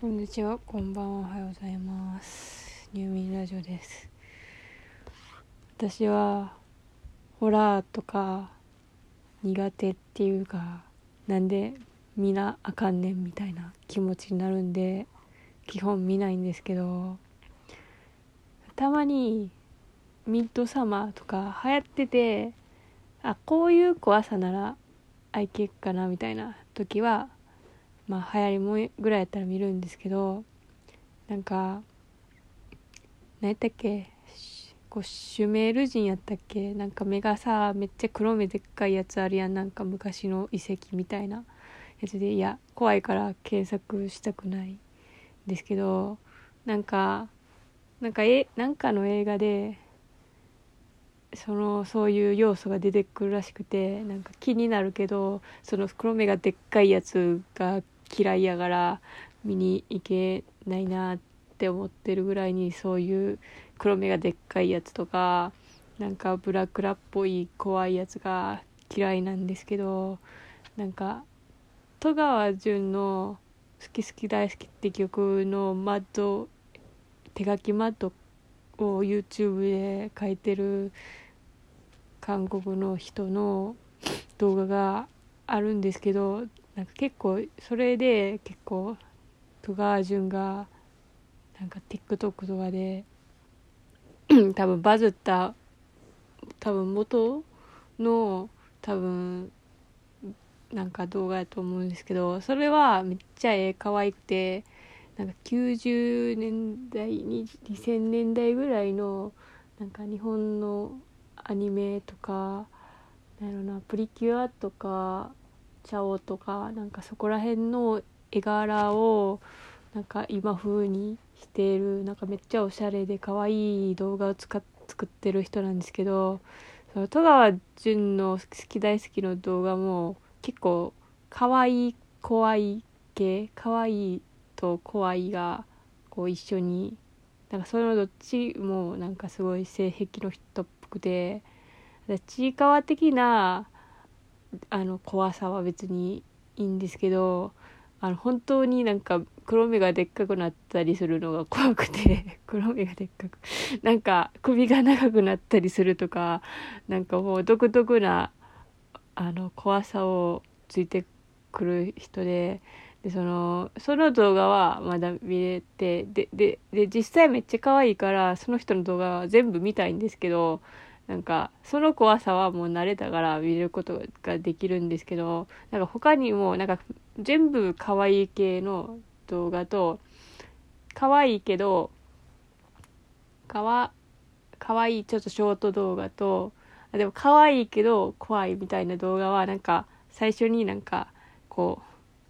こんにちは、こんばんは、おはようございます。入眠ラジオです。私は、ホラーとか、苦手っていうか、なんで見なあかんねんみたいな気持ちになるんで、基本見ないんですけど、たまに、ミッドサマーとか流行ってて、あ、こういう怖さなら、いけっかなみたいな時は、まあ流行りもんぐらいやったら見るんですけどなんか何やったっけ？こうシュメール人やったっけ？なんか目がさめっちゃ黒目でっかいやつあるやん。なんか昔の遺跡みたいなやつで。いや怖いから検索したくないんですけどなんかなんかえなんかの映画でそのそういう要素が出てくるらしくてなんか気になるけどその黒目がでっかいやつが嫌いやから見に行けないなって思ってるぐらいにそういう黒目がでっかいやつとかなんかブラクラっぽい怖いやつが嫌いなんですけどなんか戸川純の「好き好き大好き」って曲のマッド手書きマッドを YouTube で書いてる韓国の人の動画があるんですけどなんか結構それで結構戸川純がなんか TikTok とかで 多分バズった多分元の多分なんか動画やと思うんですけどそれはめっちゃ絵可愛くてなんか90年代に2000年代ぐらいのなんか日本のアニメとかなんやろなプリキュアとかチャオとかなんかそこら辺の絵柄をなんか今風にしているなんかめっちゃおしゃれで可愛い動画を使っ作ってる人なんですけどその戸川純の好き大好きの動画も結構可愛い怖い系可愛いと怖いがこう一緒になんかそのどっちもなんかすごい性癖の人っぽくてちいかわ的なあの怖さは別にいいんですけどあの本当になんか黒目がでっかくなったりするのが怖くて 黒目がでっかくなんか首が長くなったりするとかなんかもう独特なあの怖さをついてくる人ででそのその動画はまだ見れてででで実際めっちゃ可愛いからその人の動画は全部見たいんですけどなんかその怖さはもう慣れたから見ることができるんですけどなんか他にもなんか全部可愛い系の動画と可愛いけどかわ可愛いいちょっとショート動画とでも可愛いけど怖いみたいな動画はなんか最初になんかこう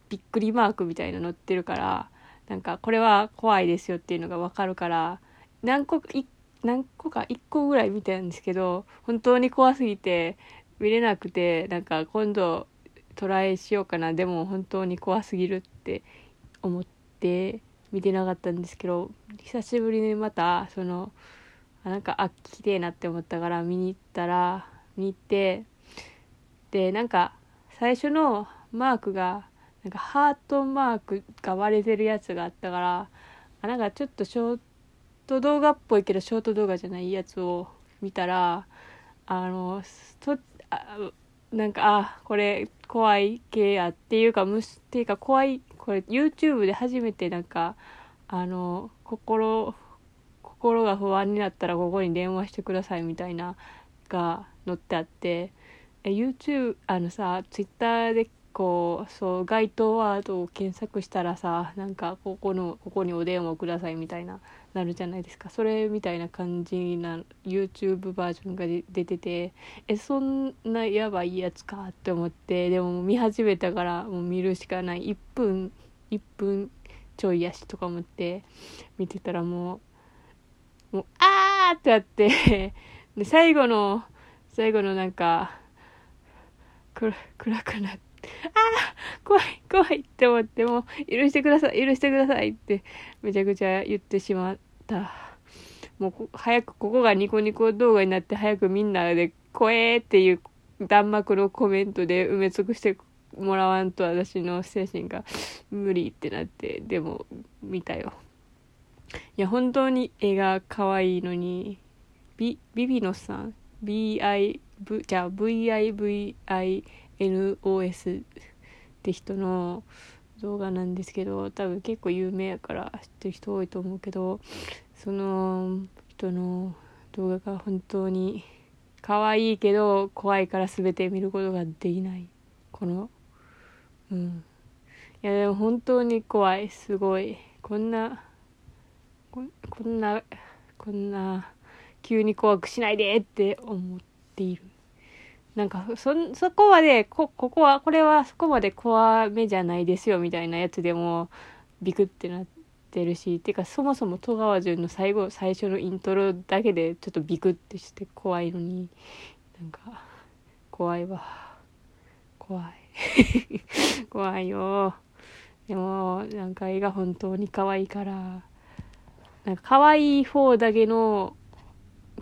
びっくりマークみたいなの載ってるからなんかこれは怖いですよっていうのが分かるから何個い何個か1個ぐらい見たんですけど本当に怖すぎて見れなくてなんか今度トライしようかな。でも本当に怖すぎるって思って見てなかったんですけど久しぶりにまたそのなんかあきれいなって思ったから見に行ったら見に行ってでなんか最初のマークがなんかハートマークが割れてるやつがあったからあなんかちょっとショートト動画っぽいけどショート動画じゃないやつを見たらあのとあなんかあこれ怖い系やっていうかむっていうか怖いこれ YouTube で初めてなんかあの心心が不安になったらここに電話してくださいみたいなが載ってあってえ YouTube あのさ Twitter でこうそう該当ワードを検索したらさなんかここのここにお電話くださいみたいななるじゃないですか。それみたいな感じな YouTube バージョンが出ててえそんなやばいやつかって思ってでも見始めたからもう見るしかない。1分1分ちょいやしとか思って見てたらもうもうあーってなってで最後の最後のなんか暗暗くなってああ怖い怖いって思ってもう許してください許してくださいってめちゃくちゃ言ってしまった。もう早くここがニコニコ動画になって早くみんなで「怖え」っていう弾幕のコメントで埋め尽くしてもらわんと私の精神が無理ってなってでも見たよ。いや本当に絵が可愛いのにビビビノさん。BIV じゃあ VIVI NOS って人の動画なんですけど多分結構有名やから知ってる人多いと思うけどその人の動画が本当に可愛いけど怖いから全て見ることができない。このうん。いやでも本当に怖い。すごい。こんなこんなこんな急に怖くしないでって思っている。なんかそそこまでこここはこれはそこまで怖めじゃないですよみたいなやつでもビクってなってるしてかそもそも戸川潤の最後最初のイントロだけでちょっとビクってして怖いのになんか怖いわ。怖い。怖いよ。でもなんか絵が本当に可愛いからなんか可愛い方だけの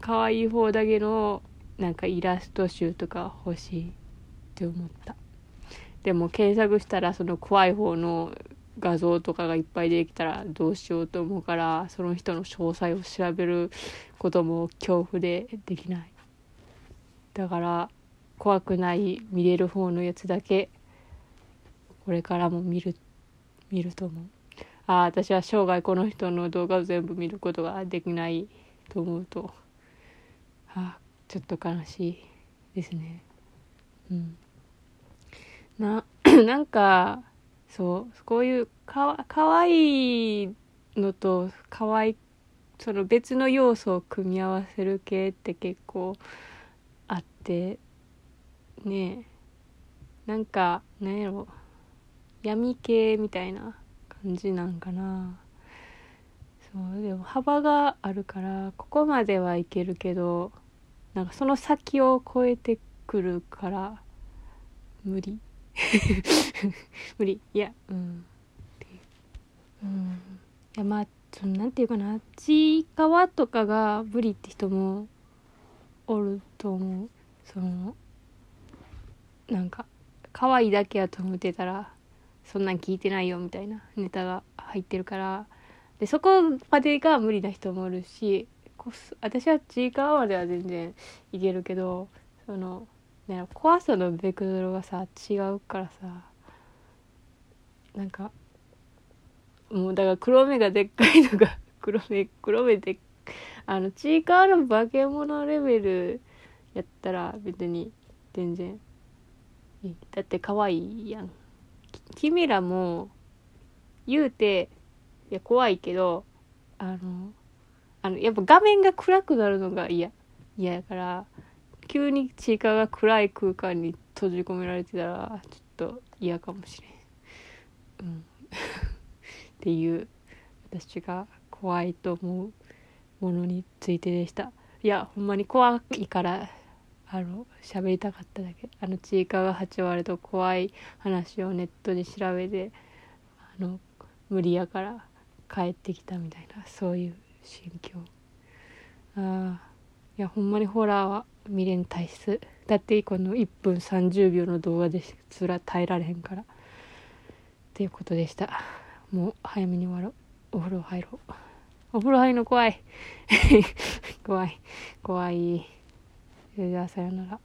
可愛い方だけのなんかイラスト集とか欲しいって思った。でも検索したらその怖い方の画像とかがいっぱい出てきたらどうしようと思うからその人の詳細を調べることも恐怖でできない。だから怖くない見れる方のやつだけこれからも見る見ると思う。ああ私は生涯この人の動画を全部見ることができないと思うと。ああちょっと悲しいですね。うん。な なんかそうこういうかかわいいのとかわいその別の要素を組み合わせる系って結構あってね。えなんかなんやろ。闇系みたいな感じなんかな。そうでも幅があるからここまではいけるけどなんかその先を超えてくるから無理。無理。いやうん。うん。いやまあそのなんていうかな。ちいかわとかが無理って人もおると思う。そのなんか可愛いだけやと思ってたらそんなん聞いてないよみたいなネタが入ってるから。でそこまでが無理な人もおるしこす私はちいかわまでは全然いけるけどそのね怖さのベクトルがさ違うからさなんかもうだから黒目がでっかいのが 黒目黒目であのちいかわの化け物レベルやったら別に全然いい。だって可愛いやん。君らも言うていや怖いけどあのあのやっぱ画面が暗くなるのが嫌嫌やから急にちいかが暗い空間に閉じ込められてたらちょっと嫌かもしれん。うん、っていう私が怖いと思うものについてでした。いやほんまに怖いからあの喋りたかっただけあのちいかが8割と怖い話をネットで調べてあの無理やから帰ってきたみたいなそういう心境。あいやほんまにホラーは見れん体質だってこの1分30秒の動画ですら耐えられへんから。っていうことでした。もう早めに終わろう。お風呂入ろう。お風呂入るの怖い。怖い。怖い。それではさよなら。